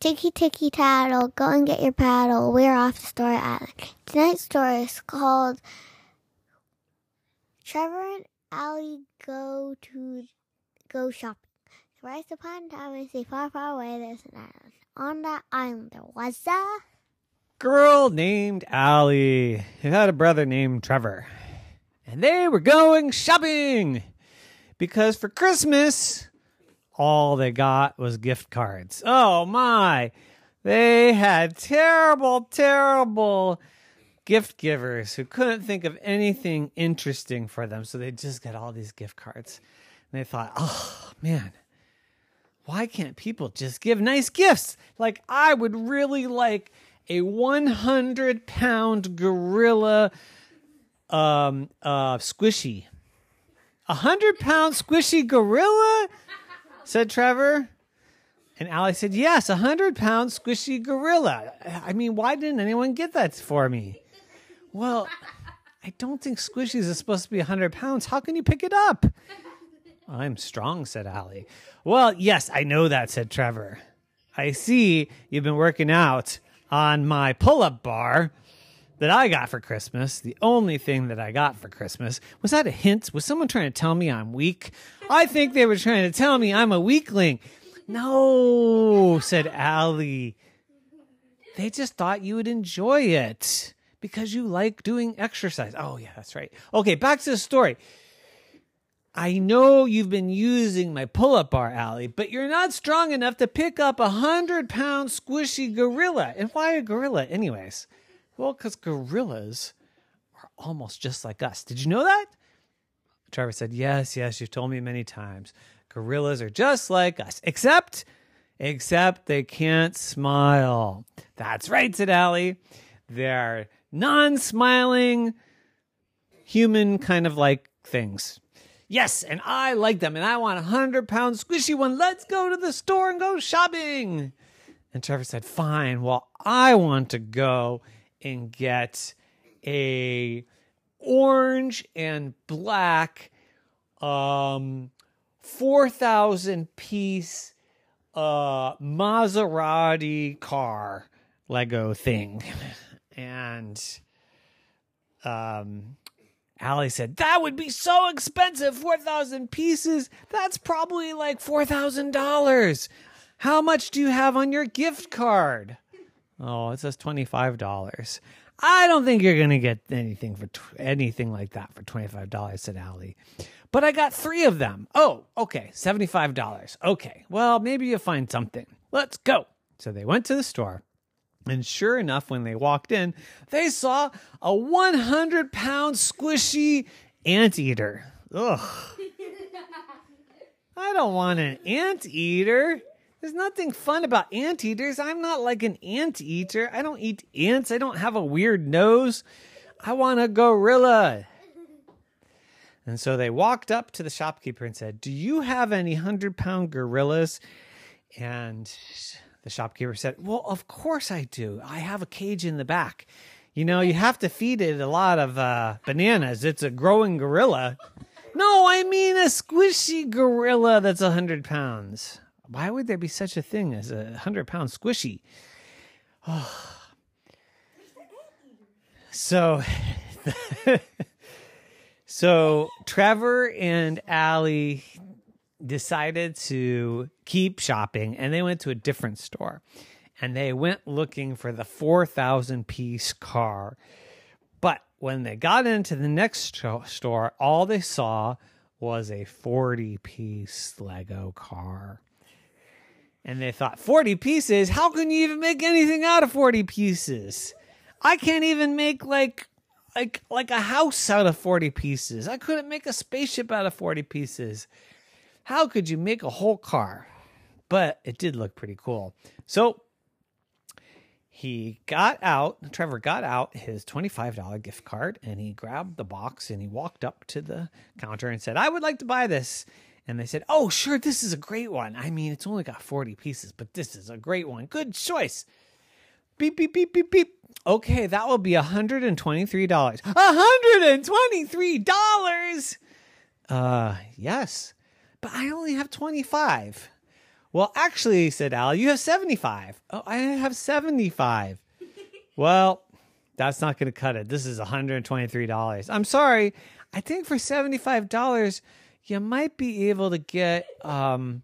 Ticky ticky tattle, go and get your paddle. We're off to Story Island. Tonight's story is called Trevor and Allie Go to Go Shopping. Once upon a time, I say far, far away, there's an island. On that island, there was a girl named Allie who had a brother named Trevor. And they were going shopping because for Christmas, all they got was gift cards. Oh my! They had terrible, terrible gift givers who couldn't think of anything interesting for them. So they just got all these gift cards. And they thought, oh man, why can't people just give nice gifts? Like, I would really like a 100 pound gorilla um, uh, squishy. A hundred pound squishy gorilla? Said Trevor. And Allie said, Yes, a hundred pound squishy gorilla. I mean, why didn't anyone get that for me? Well, I don't think squishies are supposed to be a hundred pounds. How can you pick it up? I'm strong, said Allie. Well, yes, I know that, said Trevor. I see you've been working out on my pull up bar that I got for Christmas, the only thing that I got for Christmas, was that a hint? Was someone trying to tell me I'm weak? I think they were trying to tell me I'm a weakling. No, said Allie. They just thought you would enjoy it because you like doing exercise. Oh, yeah, that's right. Okay, back to the story. I know you've been using my pull up bar, Allie, but you're not strong enough to pick up a hundred pound squishy gorilla. And why a gorilla, anyways? Well, because gorillas are almost just like us. Did you know that? Trevor said, Yes, yes, you've told me many times. Gorillas are just like us, except, except they can't smile. That's right, said Allie. They're non smiling, human kind of like things. Yes, and I like them, and I want a hundred pound squishy one. Let's go to the store and go shopping. And Trevor said, Fine. Well, I want to go and get a orange and black um 4000 piece uh Maserati car Lego thing. And um Allie said, That would be so expensive, 4,000 pieces. That's probably like $4,000. How much do you have on your gift card? Oh, it says $25. I don't think you're going to get anything for tw- anything like that for $25, said Allie. But I got three of them. Oh, okay, $75. Okay, well, maybe you'll find something. Let's go. So they went to the store. And sure enough, when they walked in, they saw a 100 pound squishy anteater. Ugh. I don't want an anteater. There's nothing fun about anteaters. I'm not like an anteater. I don't eat ants. I don't have a weird nose. I want a gorilla. And so they walked up to the shopkeeper and said, Do you have any hundred pound gorillas? And the shopkeeper said, Well, of course I do. I have a cage in the back. You know, you have to feed it a lot of uh, bananas. It's a growing gorilla. No, I mean a squishy gorilla that's a hundred pounds. Why would there be such a thing as a hundred pound squishy? Oh. So, so Trevor and Allie decided to keep shopping and they went to a different store and they went looking for the 4,000 piece car. But when they got into the next store, all they saw was a 40 piece Lego car and they thought 40 pieces? How can you even make anything out of 40 pieces? I can't even make like like like a house out of 40 pieces. I couldn't make a spaceship out of 40 pieces. How could you make a whole car? But it did look pretty cool. So he got out trevor got out his $25 gift card and he grabbed the box and he walked up to the counter and said i would like to buy this and they said, "Oh, sure, this is a great one. I mean, it's only got 40 pieces, but this is a great one. Good choice." Beep beep beep beep beep. Okay, that will be $123. $123. Uh, yes. But I only have 25. Well, actually, said Al, you have 75. Oh, I have 75. well, that's not going to cut it. This is $123. I'm sorry. I think for $75, you might be able to get um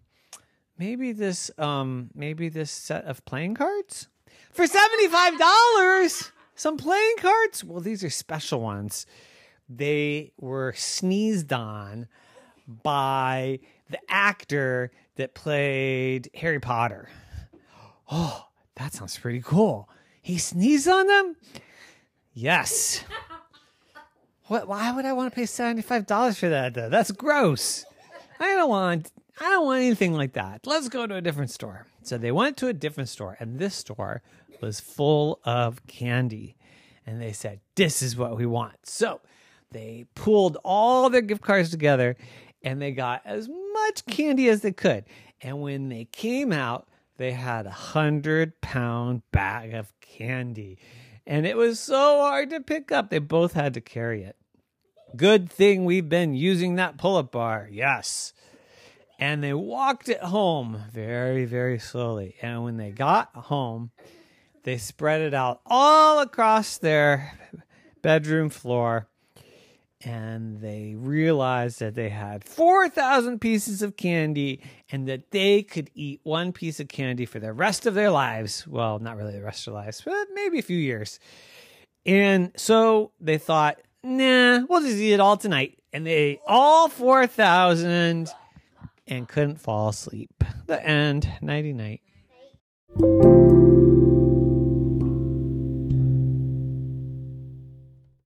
maybe this um maybe this set of playing cards for $75. Some playing cards? Well, these are special ones. They were sneezed on by the actor that played Harry Potter. Oh, that sounds pretty cool. He sneezed on them? Yes. What why would I want to pay $75 for that though? That's gross. I don't want I don't want anything like that. Let's go to a different store. So they went to a different store and this store was full of candy. And they said, "This is what we want." So they pulled all their gift cards together and they got as much candy as they could. And when they came out, they had a hundred pound bag of candy. And it was so hard to pick up. They both had to carry it. Good thing we've been using that pull up bar. Yes. And they walked it home very, very slowly. And when they got home, they spread it out all across their bedroom floor and they realized that they had 4,000 pieces of candy and that they could eat one piece of candy for the rest of their lives. Well, not really the rest of their lives, but maybe a few years. And so they thought, nah, we'll just eat it all tonight. And they ate all 4,000 and couldn't fall asleep. The end. Nighty night.